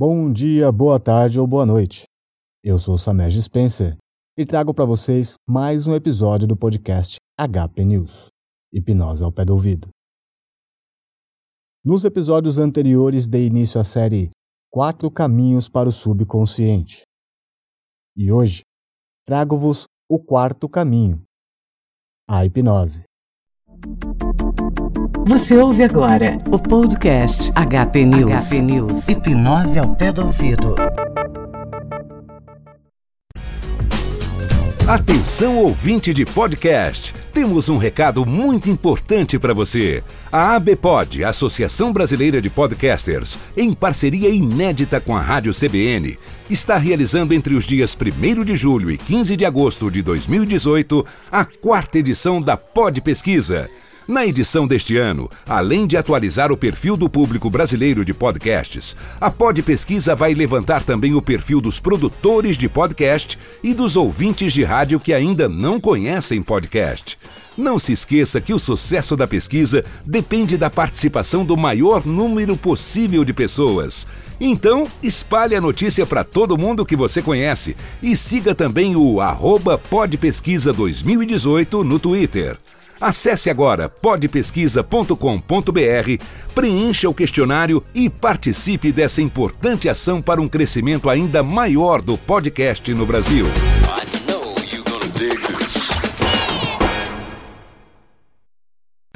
Bom dia, boa tarde ou boa noite. Eu sou Samej Spencer e trago para vocês mais um episódio do podcast HP News Hipnose ao pé do ouvido. Nos episódios anteriores dei início à série Quatro Caminhos para o Subconsciente. E hoje trago-vos o quarto caminho, a hipnose. Você ouve agora o podcast HP News. HP News. Hipnose ao pé do ouvido. Atenção ouvinte de podcast. Temos um recado muito importante para você. A ABPOD, Associação Brasileira de Podcasters, em parceria inédita com a Rádio CBN, está realizando entre os dias 1 de julho e 15 de agosto de 2018 a quarta edição da Pod Pesquisa. Na edição deste ano, além de atualizar o perfil do público brasileiro de podcasts, a Pod Pesquisa vai levantar também o perfil dos produtores de podcast e dos ouvintes de rádio que ainda não conhecem podcast. Não se esqueça que o sucesso da pesquisa depende da participação do maior número possível de pessoas. Então, espalhe a notícia para todo mundo que você conhece e siga também o arroba Podpesquisa 2018 no Twitter. Acesse agora podpesquisa.com.br, preencha o questionário e participe dessa importante ação para um crescimento ainda maior do podcast no Brasil.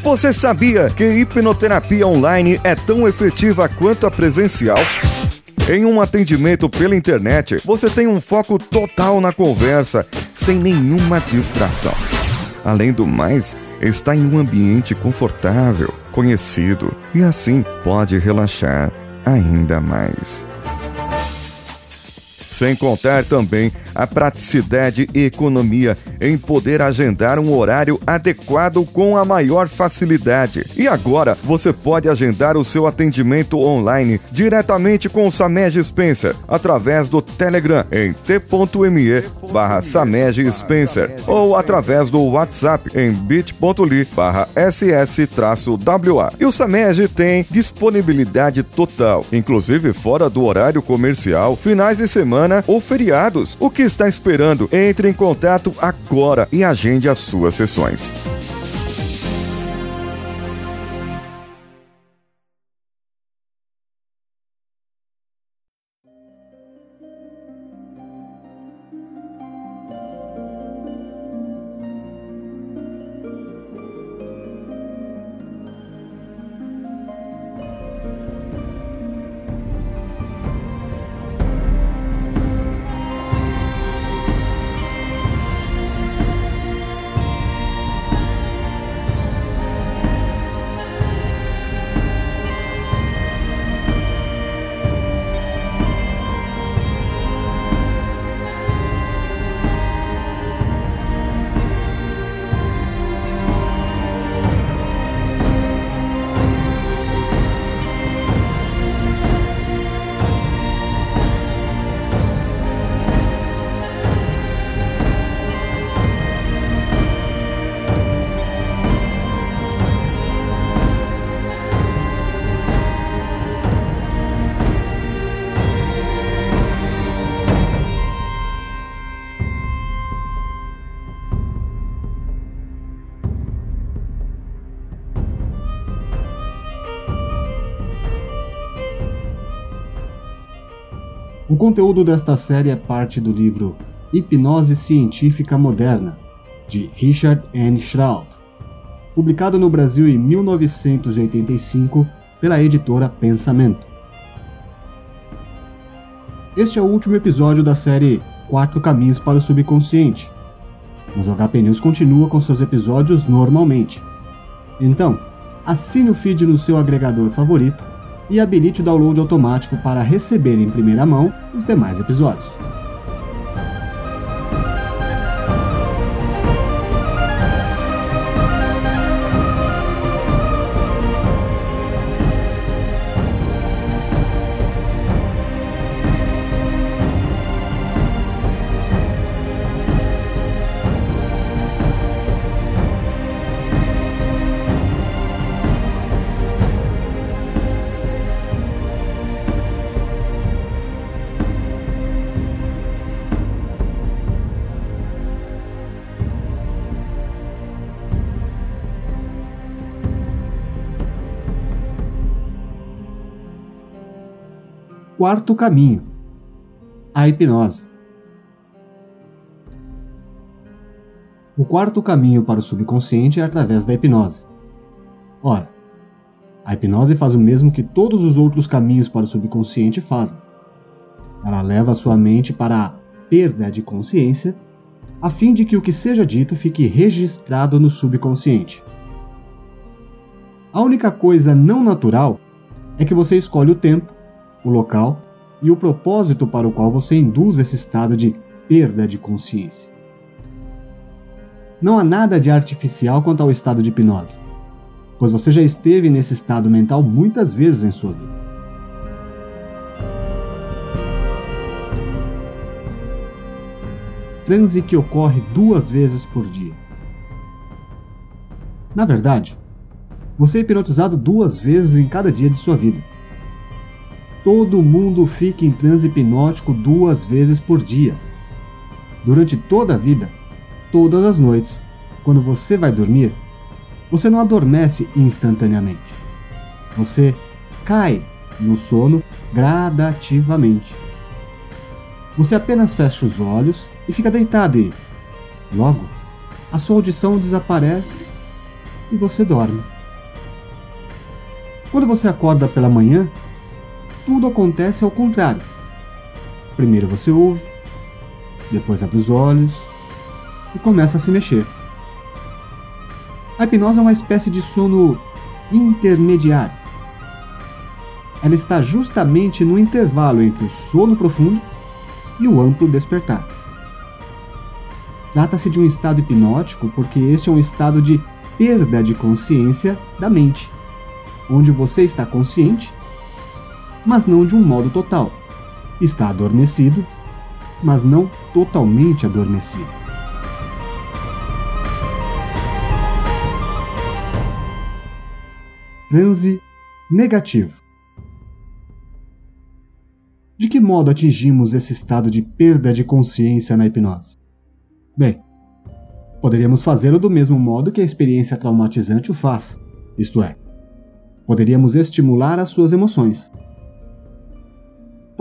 Você sabia que hipnoterapia online é tão efetiva quanto a presencial? Em um atendimento pela internet, você tem um foco total na conversa, sem nenhuma distração. Além do mais, está em um ambiente confortável, conhecido e assim pode relaxar ainda mais. Sem contar também a praticidade e economia em poder agendar um horário adequado com a maior facilidade. E agora você pode agendar o seu atendimento online diretamente com o Samej Spencer através do Telegram em t.me barra Samej Spencer ou através do WhatsApp em bit.ly barra ss-wa. E o Samej tem disponibilidade total, inclusive fora do horário comercial, finais de semana ou feriados. O que está esperando? Entre em contato agora e agende as suas sessões. O conteúdo desta série é parte do livro Hipnose Científica Moderna, de Richard N. Shroud, publicado no Brasil em 1985 pela editora Pensamento. Este é o último episódio da série Quatro Caminhos para o Subconsciente, mas o HP News continua com seus episódios normalmente. Então, assine o feed no seu agregador favorito e habilite o download automático para receber em primeira mão os demais episódios. Quarto caminho, a hipnose. O quarto caminho para o subconsciente é através da hipnose. Ora, a hipnose faz o mesmo que todos os outros caminhos para o subconsciente fazem. Ela leva a sua mente para a perda de consciência, a fim de que o que seja dito fique registrado no subconsciente. A única coisa não natural é que você escolhe o tempo, o local e o propósito para o qual você induz esse estado de perda de consciência. Não há nada de artificial quanto ao estado de hipnose, pois você já esteve nesse estado mental muitas vezes em sua vida. Transe que ocorre duas vezes por dia. Na verdade, você é hipnotizado duas vezes em cada dia de sua vida. Todo mundo fica em transe hipnótico duas vezes por dia. Durante toda a vida, todas as noites, quando você vai dormir, você não adormece instantaneamente. Você cai no sono gradativamente. Você apenas fecha os olhos e fica deitado e, logo, a sua audição desaparece e você dorme. Quando você acorda pela manhã, tudo acontece ao contrário. Primeiro você ouve, depois abre os olhos, e começa a se mexer. A hipnose é uma espécie de sono intermediário. Ela está justamente no intervalo entre o sono profundo e o amplo despertar. Trata-se de um estado hipnótico porque este é um estado de perda de consciência da mente, onde você está consciente, mas não de um modo total. Está adormecido, mas não totalmente adormecido. transe negativo. De que modo atingimos esse estado de perda de consciência na hipnose? Bem, poderíamos fazê-lo do mesmo modo que a experiência traumatizante o faz, isto é, poderíamos estimular as suas emoções.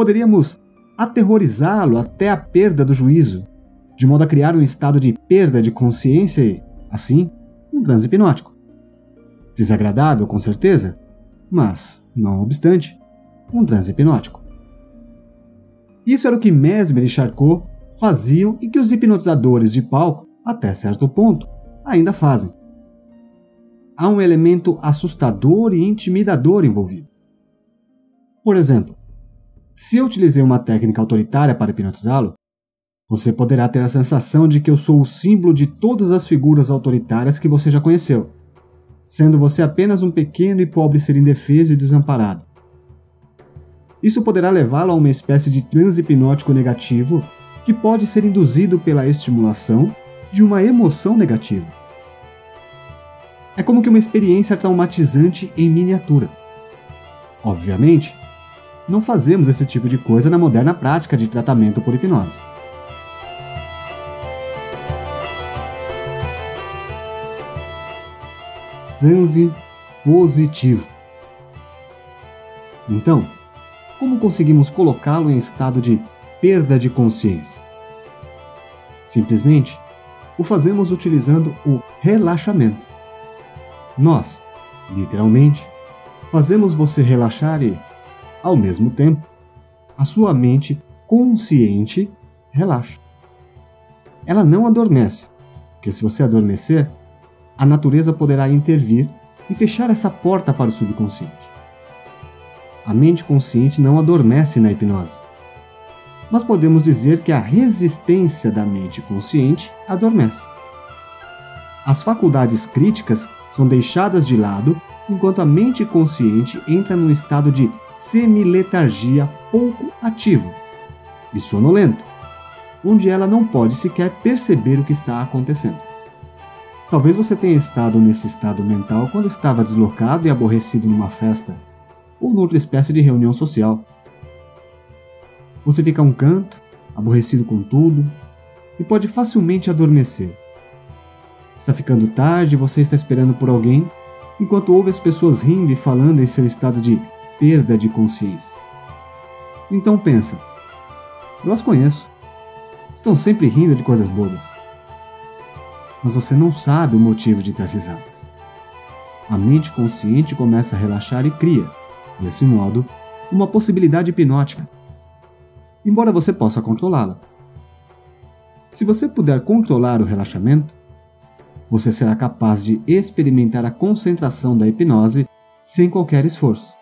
Poderíamos aterrorizá-lo até a perda do juízo, de modo a criar um estado de perda de consciência e, assim, um transe hipnótico. Desagradável, com certeza, mas, não obstante, um transe hipnótico. Isso era o que Mesmer e Charcot faziam e que os hipnotizadores de palco, até certo ponto, ainda fazem. Há um elemento assustador e intimidador envolvido. Por exemplo, se eu utilizei uma técnica autoritária para hipnotizá-lo, você poderá ter a sensação de que eu sou o símbolo de todas as figuras autoritárias que você já conheceu sendo você apenas um pequeno e pobre ser indefeso e desamparado. Isso poderá levá-lo a uma espécie de transe hipnótico negativo que pode ser induzido pela estimulação de uma emoção negativa. É como que uma experiência traumatizante em miniatura. Obviamente, não fazemos esse tipo de coisa na moderna prática de tratamento por hipnose. transe positivo. Então, como conseguimos colocá-lo em estado de perda de consciência? Simplesmente o fazemos utilizando o relaxamento. Nós, literalmente, fazemos você relaxar e, ao mesmo tempo, a sua mente consciente relaxa. Ela não adormece, porque se você adormecer, a natureza poderá intervir e fechar essa porta para o subconsciente. A mente consciente não adormece na hipnose, mas podemos dizer que a resistência da mente consciente adormece. As faculdades críticas são deixadas de lado enquanto a mente consciente entra num estado de semiletargia pouco ativo e sonolento, onde ela não pode sequer perceber o que está acontecendo. Talvez você tenha estado nesse estado mental quando estava deslocado e aborrecido numa festa ou noutra espécie de reunião social. Você fica a um canto, aborrecido com tudo, e pode facilmente adormecer. Está ficando tarde e você está esperando por alguém, enquanto ouve as pessoas rindo e falando em seu estado de perda de consciência. Então pensa: eu as conheço. Estão sempre rindo de coisas bobas. Mas você não sabe o motivo de tais risadas. A mente consciente começa a relaxar e cria, desse modo, uma possibilidade hipnótica, embora você possa controlá-la. Se você puder controlar o relaxamento, você será capaz de experimentar a concentração da hipnose sem qualquer esforço.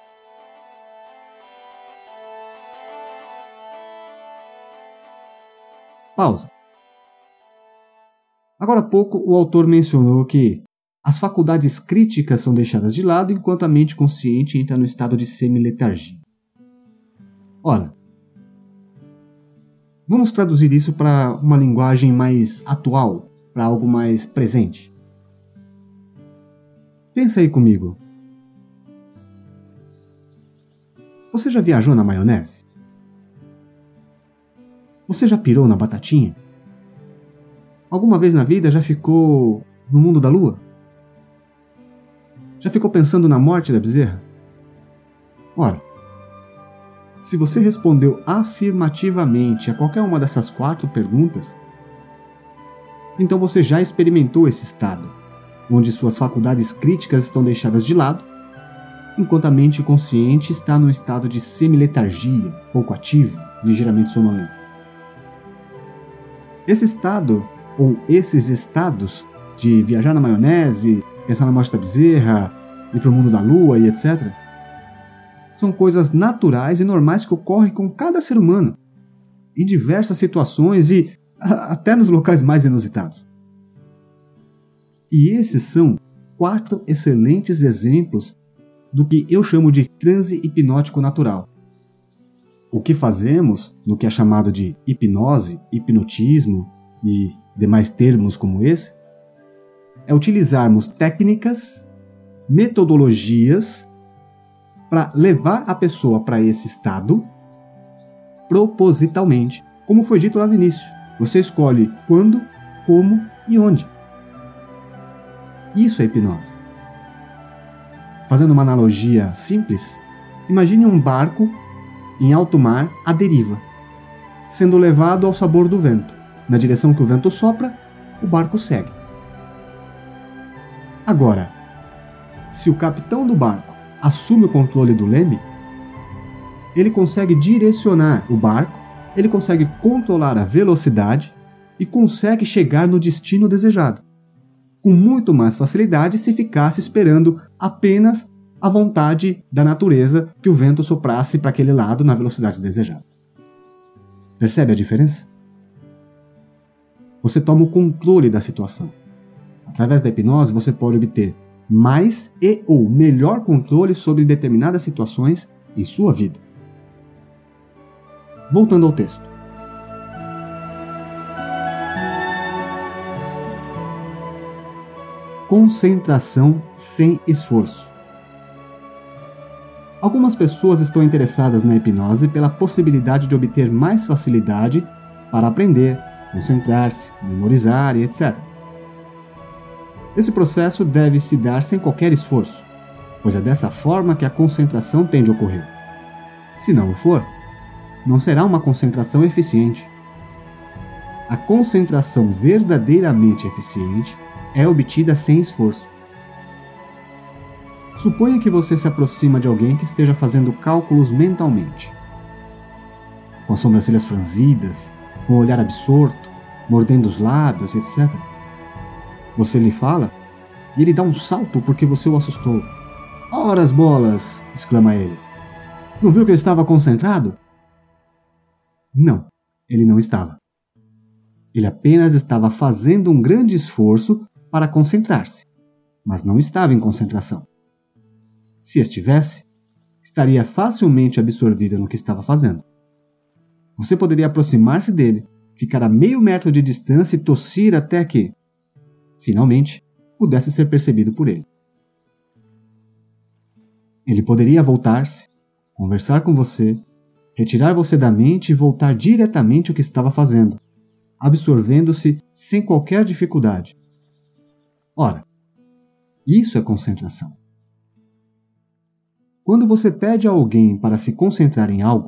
Pausa. Agora há pouco, o autor mencionou que as faculdades críticas são deixadas de lado enquanto a mente consciente entra no estado de semi-letargia. Ora, vamos traduzir isso para uma linguagem mais atual, para algo mais presente. Pensa aí comigo. Você já viajou na maionese? Você já pirou na batatinha? Alguma vez na vida já ficou no mundo da lua? Já ficou pensando na morte da bezerra? Ora, se você respondeu afirmativamente a qualquer uma dessas quatro perguntas, então você já experimentou esse estado, onde suas faculdades críticas estão deixadas de lado, enquanto a mente consciente está no estado de semiletargia, pouco ativo, ligeiramente sonolento. Esse estado, ou esses estados, de viajar na maionese, pensar na morte da bezerra, ir para o mundo da lua e etc., são coisas naturais e normais que ocorrem com cada ser humano, em diversas situações e até nos locais mais inusitados. E esses são quatro excelentes exemplos do que eu chamo de transe hipnótico natural, o que fazemos no que é chamado de hipnose, hipnotismo e demais termos como esse é utilizarmos técnicas, metodologias para levar a pessoa para esse estado propositalmente, como foi dito lá no início. Você escolhe quando, como e onde. Isso é hipnose. Fazendo uma analogia simples, imagine um barco em alto mar, à deriva, sendo levado ao sabor do vento. Na direção que o vento sopra, o barco segue. Agora, se o capitão do barco assume o controle do leme, ele consegue direcionar o barco, ele consegue controlar a velocidade e consegue chegar no destino desejado, com muito mais facilidade se ficasse esperando apenas a vontade da natureza que o vento soprasse para aquele lado na velocidade desejada. Percebe a diferença? Você toma o controle da situação. Através da hipnose, você pode obter mais e ou melhor controle sobre determinadas situações em sua vida. Voltando ao texto. Concentração sem esforço. Algumas pessoas estão interessadas na hipnose pela possibilidade de obter mais facilidade para aprender, concentrar-se, memorizar e etc. Esse processo deve se dar sem qualquer esforço, pois é dessa forma que a concentração tende a ocorrer. Se não o for, não será uma concentração eficiente. A concentração verdadeiramente eficiente é obtida sem esforço. Suponha que você se aproxima de alguém que esteja fazendo cálculos mentalmente. Com as sobrancelhas franzidas, com o olhar absorto, mordendo os lábios, etc. Você lhe fala e ele dá um salto porque você o assustou. Horas bolas! exclama ele. Não viu que eu estava concentrado? Não, ele não estava. Ele apenas estava fazendo um grande esforço para concentrar-se, mas não estava em concentração. Se estivesse, estaria facilmente absorvida no que estava fazendo. Você poderia aproximar-se dele, ficar a meio metro de distância e tossir até que, finalmente, pudesse ser percebido por ele. Ele poderia voltar-se, conversar com você, retirar você da mente e voltar diretamente ao que estava fazendo, absorvendo-se sem qualquer dificuldade. Ora, isso é concentração. Quando você pede a alguém para se concentrar em algo,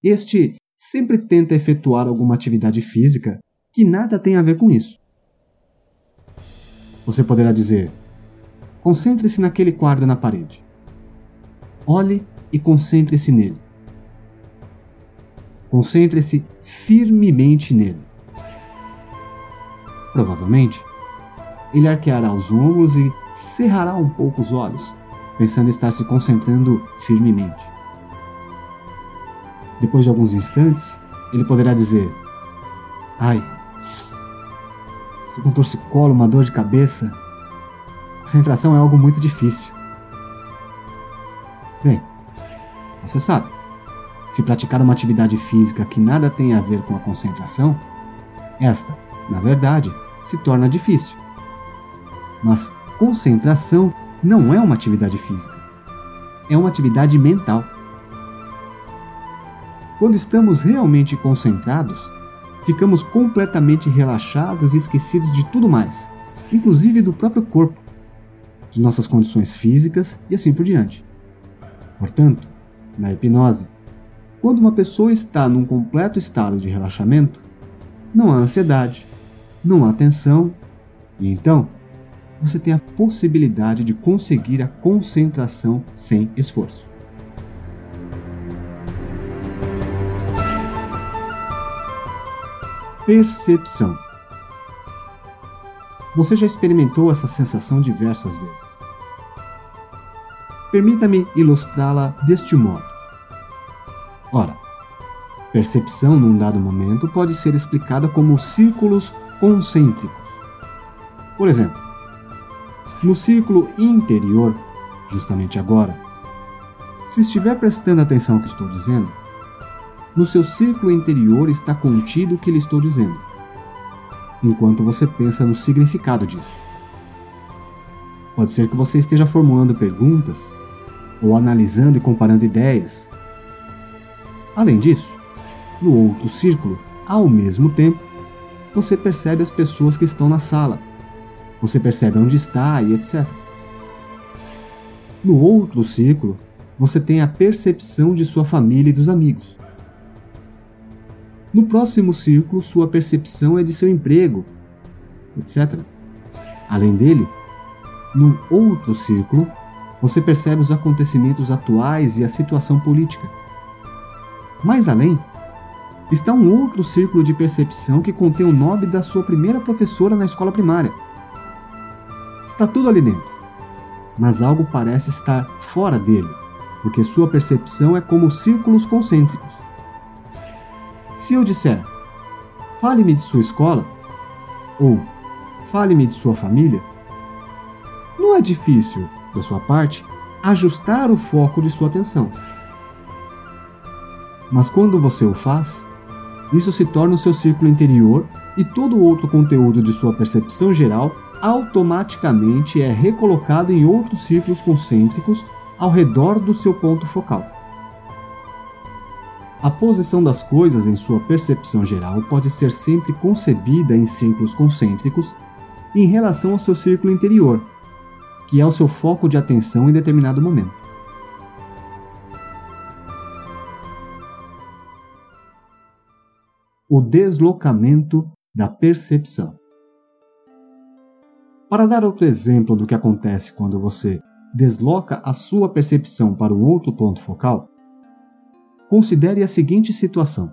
este sempre tenta efetuar alguma atividade física que nada tem a ver com isso. Você poderá dizer: concentre-se naquele quadro na parede. Olhe e concentre-se nele. Concentre-se firmemente nele. Provavelmente, ele arqueará os ombros e cerrará um pouco os olhos, pensando estar se concentrando firmemente. Depois de alguns instantes, ele poderá dizer: Ai, estou com torcicolo, uma dor de cabeça. Concentração é algo muito difícil. Bem, você sabe, se praticar uma atividade física que nada tem a ver com a concentração, esta, na verdade, se torna difícil. Mas concentração não é uma atividade física, é uma atividade mental. Quando estamos realmente concentrados, ficamos completamente relaxados e esquecidos de tudo mais, inclusive do próprio corpo, de nossas condições físicas e assim por diante. Portanto, na hipnose, quando uma pessoa está num completo estado de relaxamento, não há ansiedade, não há tensão, e então você tem a possibilidade de conseguir a concentração sem esforço. Percepção. Você já experimentou essa sensação diversas vezes. Permita-me ilustrá-la deste modo. Ora, percepção num dado momento pode ser explicada como círculos concêntricos. Por exemplo, no círculo interior, justamente agora, se estiver prestando atenção ao que estou dizendo, no seu círculo interior está contido o que lhe estou dizendo, enquanto você pensa no significado disso. Pode ser que você esteja formulando perguntas ou analisando e comparando ideias. Além disso, no outro círculo, ao mesmo tempo, você percebe as pessoas que estão na sala. Você percebe onde está e etc. No outro círculo, você tem a percepção de sua família e dos amigos. No próximo círculo, sua percepção é de seu emprego, etc. Além dele, num outro círculo, você percebe os acontecimentos atuais e a situação política. Mais além, está um outro círculo de percepção que contém o nome da sua primeira professora na escola primária. Está tudo ali dentro, mas algo parece estar fora dele, porque sua percepção é como círculos concêntricos. Se eu disser, fale-me de sua escola, ou fale-me de sua família, não é difícil, da sua parte, ajustar o foco de sua atenção. Mas quando você o faz, isso se torna o seu círculo interior e todo o outro conteúdo de sua percepção geral automaticamente é recolocado em outros círculos concêntricos ao redor do seu ponto focal. A posição das coisas em sua percepção geral pode ser sempre concebida em círculos concêntricos em relação ao seu círculo interior, que é o seu foco de atenção em determinado momento. O deslocamento da percepção. Para dar outro exemplo do que acontece quando você desloca a sua percepção para um outro ponto focal, Considere a seguinte situação.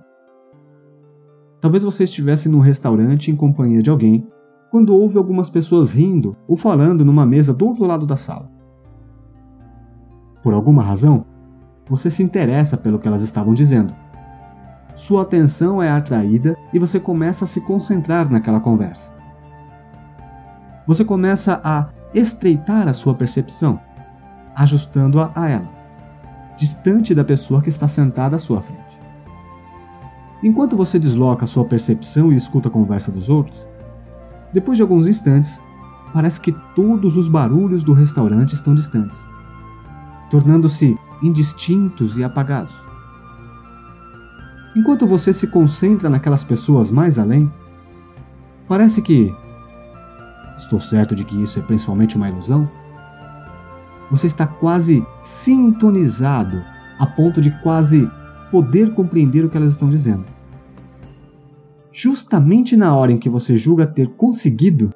Talvez você estivesse num restaurante em companhia de alguém quando ouve algumas pessoas rindo ou falando numa mesa do outro lado da sala. Por alguma razão, você se interessa pelo que elas estavam dizendo. Sua atenção é atraída e você começa a se concentrar naquela conversa. Você começa a estreitar a sua percepção, ajustando-a a ela distante da pessoa que está sentada à sua frente. Enquanto você desloca sua percepção e escuta a conversa dos outros, depois de alguns instantes, parece que todos os barulhos do restaurante estão distantes, tornando-se indistintos e apagados. Enquanto você se concentra naquelas pessoas mais além, parece que. Estou certo de que isso é principalmente uma ilusão? você está quase sintonizado a ponto de quase poder compreender o que elas estão dizendo. Justamente na hora em que você julga ter conseguido,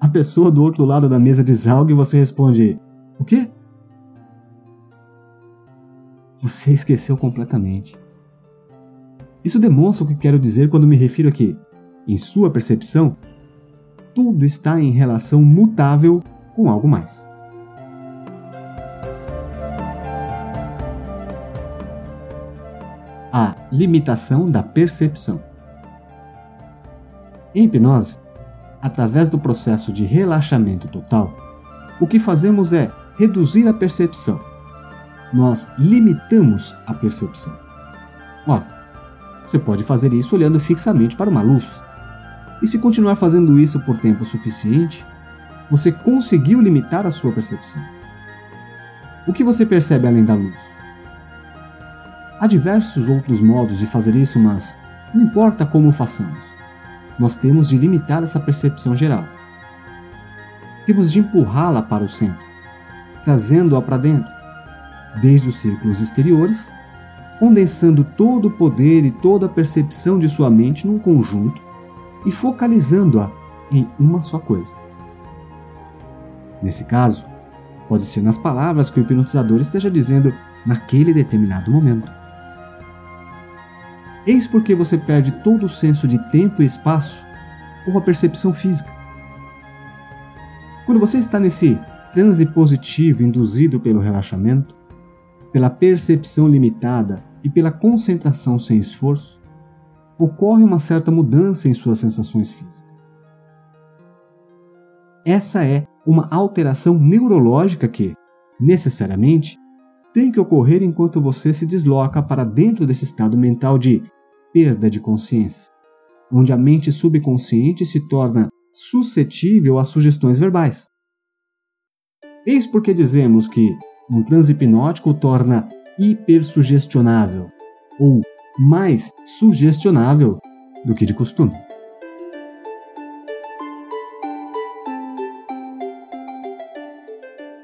a pessoa do outro lado da mesa diz algo e você responde: O quê? Você esqueceu completamente. Isso demonstra o que quero dizer quando me refiro aqui. Em sua percepção, tudo está em relação mutável com algo mais. A limitação da percepção. Em hipnose, através do processo de relaxamento total, o que fazemos é reduzir a percepção. Nós limitamos a percepção. Ora, você pode fazer isso olhando fixamente para uma luz. E se continuar fazendo isso por tempo suficiente, você conseguiu limitar a sua percepção. O que você percebe além da luz? Há diversos outros modos de fazer isso, mas não importa como façamos, nós temos de limitar essa percepção geral. Temos de empurrá-la para o centro, trazendo-a para dentro, desde os círculos exteriores, condensando todo o poder e toda a percepção de sua mente num conjunto e focalizando-a em uma só coisa. Nesse caso, pode ser nas palavras que o hipnotizador esteja dizendo naquele determinado momento. Eis porque você perde todo o senso de tempo e espaço ou a percepção física. Quando você está nesse transe positivo induzido pelo relaxamento, pela percepção limitada e pela concentração sem esforço, ocorre uma certa mudança em suas sensações físicas. Essa é uma alteração neurológica que, necessariamente, tem que ocorrer enquanto você se desloca para dentro desse estado mental de perda de consciência, onde a mente subconsciente se torna suscetível a sugestões verbais. Eis porque dizemos que um transe hipnótico torna hipersugestionável ou mais sugestionável do que de costume.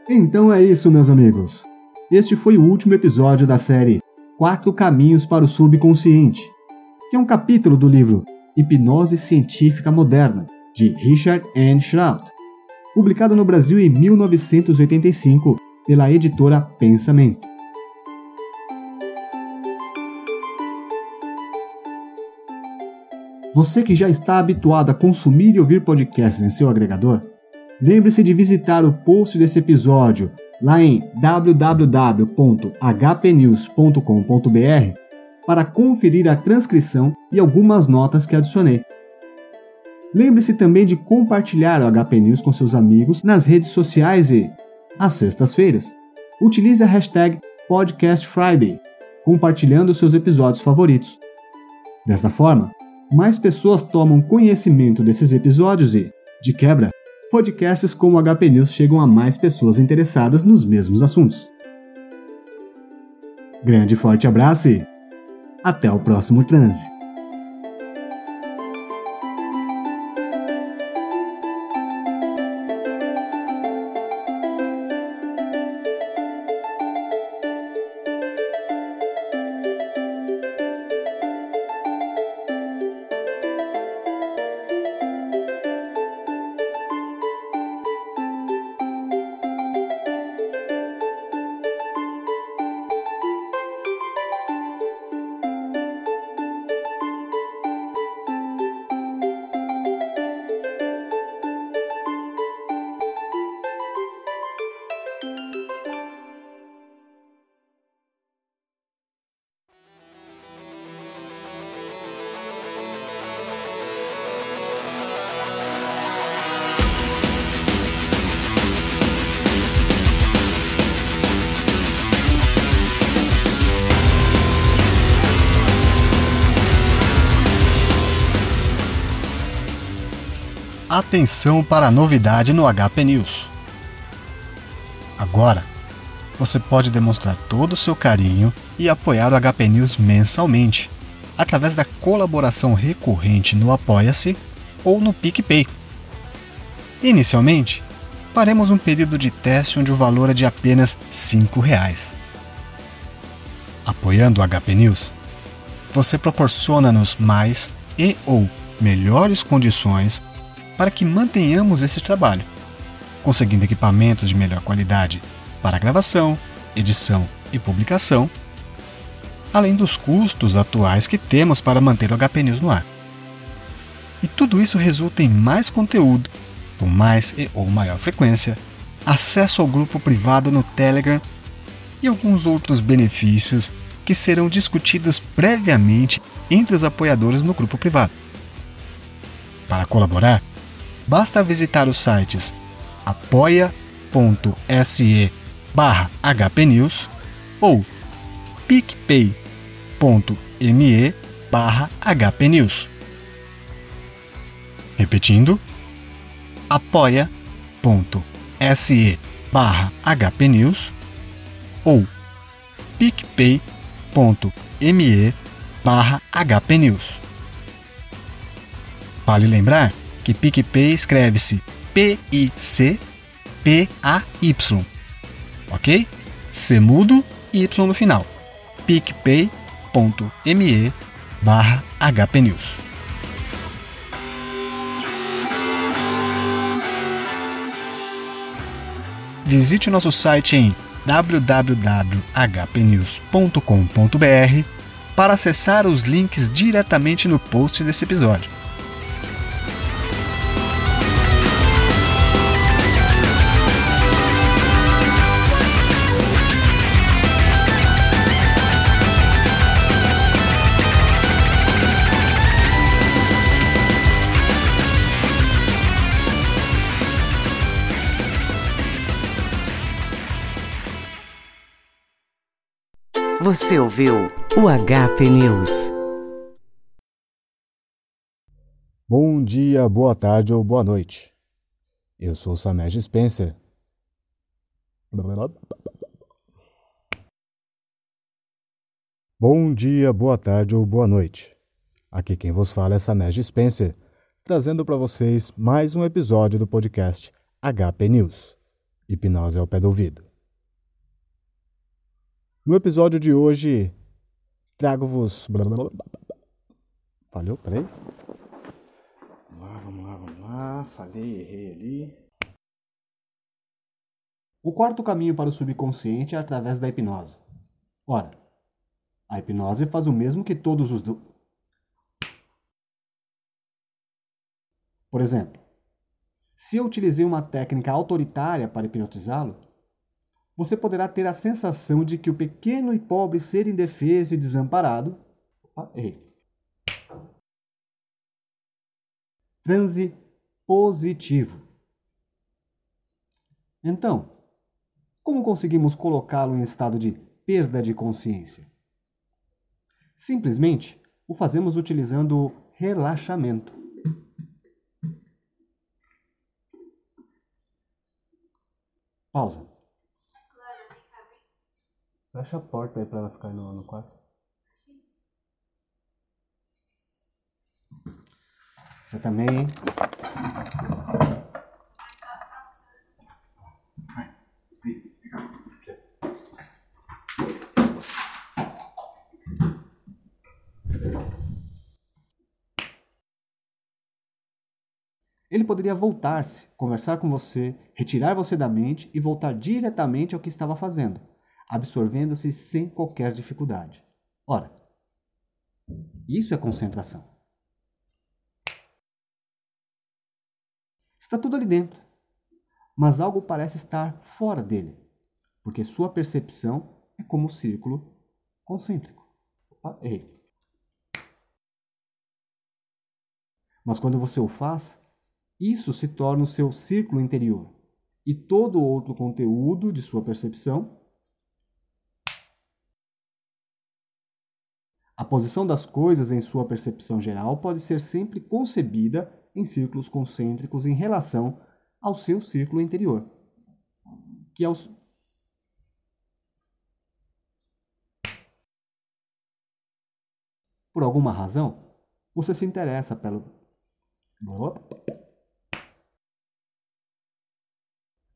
Então é isso, meus amigos. Este foi o último episódio da série Quatro Caminhos para o Subconsciente, que é um capítulo do livro Hipnose Científica Moderna, de Richard N. Shrout, publicado no Brasil em 1985 pela editora Pensamento. Você que já está habituado a consumir e ouvir podcasts em seu agregador, lembre-se de visitar o post desse episódio lá em www.hpnews.com.br para conferir a transcrição e algumas notas que adicionei. Lembre-se também de compartilhar o HP News com seus amigos nas redes sociais e, às sextas-feiras, utilize a hashtag PodcastFriday, compartilhando seus episódios favoritos. Dessa forma, mais pessoas tomam conhecimento desses episódios e, de quebra, podcasts como o HP News chegam a mais pessoas interessadas nos mesmos assuntos. Grande forte abraço e até o próximo transe. Atenção para a novidade no HP News. Agora, você pode demonstrar todo o seu carinho e apoiar o HP News mensalmente, através da colaboração recorrente no Apoia-se ou no PicPay. Inicialmente, faremos um período de teste onde o valor é de apenas R$ 5. Apoiando o HP News, você proporciona-nos mais e ou melhores condições para que mantenhamos esse trabalho, conseguindo equipamentos de melhor qualidade para gravação, edição e publicação, além dos custos atuais que temos para manter o HP News no ar. E tudo isso resulta em mais conteúdo, com mais e ou maior frequência, acesso ao grupo privado no Telegram e alguns outros benefícios que serão discutidos previamente entre os apoiadores no grupo privado. Para colaborar, basta visitar os sites apoia.se barra hpnews ou picpay.me barra hpnews. Repetindo, apoia.se barra hpnews ou picpay.me barra hpnews. Vale lembrar que PicPay escreve-se P-I-C-P-A-Y, ok? C mudo e Y no final. picpay.me barra hpnews. Visite nosso site em www.hpnews.com.br para acessar os links diretamente no post desse episódio. Você ouviu o HP News. Bom dia, boa tarde ou boa noite. Eu sou Samej Spencer. Bom dia, boa tarde ou boa noite. Aqui quem vos fala é Samej Spencer, trazendo para vocês mais um episódio do podcast HP News. Hipnose ao pé do ouvido. No episódio de hoje, trago-vos. Falhou? Peraí. Vamos lá, vamos lá, vamos lá. Falei, errei ali. O quarto caminho para o subconsciente é através da hipnose. Ora, a hipnose faz o mesmo que todos os. Do... Por exemplo, se eu utilizei uma técnica autoritária para hipnotizá-lo, você poderá ter a sensação de que o pequeno e pobre ser indefeso e desamparado. Opa, errei. Transe positivo. Então, como conseguimos colocá-lo em estado de perda de consciência? Simplesmente o fazemos utilizando relaxamento. Pausa. Fecha a porta aí pra ela ficar no, no quarto. Você também, hein? Ele poderia voltar-se, conversar com você, retirar você da mente e voltar diretamente ao que estava fazendo absorvendo-se sem qualquer dificuldade. Ora, isso é concentração. Está tudo ali dentro, mas algo parece estar fora dele, porque sua percepção é como um círculo concêntrico. Opa, errei. Mas quando você o faz, isso se torna o seu círculo interior, e todo outro conteúdo de sua percepção A posição das coisas em sua percepção geral pode ser sempre concebida em círculos concêntricos em relação ao seu círculo interior, que é o Por alguma razão, você se interessa pelo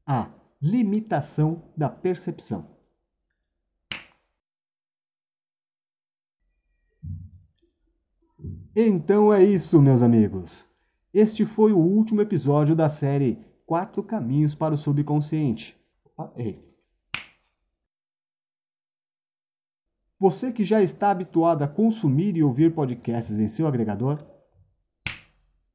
a limitação da percepção. Então é isso, meus amigos. Este foi o último episódio da série Quatro Caminhos para o Subconsciente. Opa, errei. Você que já está habituado a consumir e ouvir podcasts em seu agregador,